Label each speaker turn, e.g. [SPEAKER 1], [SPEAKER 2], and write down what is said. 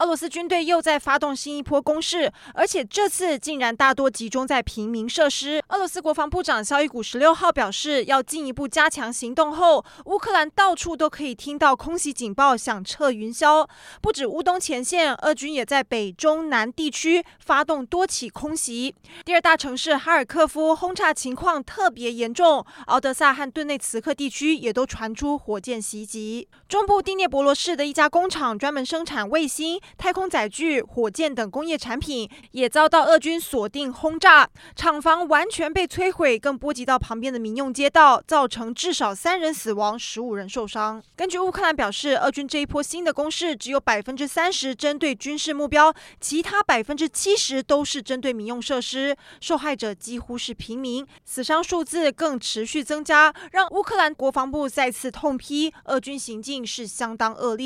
[SPEAKER 1] 俄罗斯军队又在发动新一波攻势，而且这次竟然大多集中在平民设施。俄罗斯国防部长肖伊古十六号表示，要进一步加强行动后，乌克兰到处都可以听到空袭警报响彻云霄。不止乌东前线，俄军也在北中南地区发动多起空袭。第二大城市哈尔科夫轰炸情况特别严重，敖德萨和顿内茨克地区也都传出火箭袭击。中部第聂伯罗市的一家工厂专门生产卫星。太空载具、火箭等工业产品也遭到俄军锁定轰炸，厂房完全被摧毁，更波及到旁边的民用街道，造成至少三人死亡、十五人受伤。根据乌克兰表示，俄军这一波新的攻势只有百分之三十针对军事目标，其他百分之七十都是针对民用设施，受害者几乎是平民，死伤数字更持续增加，让乌克兰国防部再次痛批俄军行径是相当恶劣。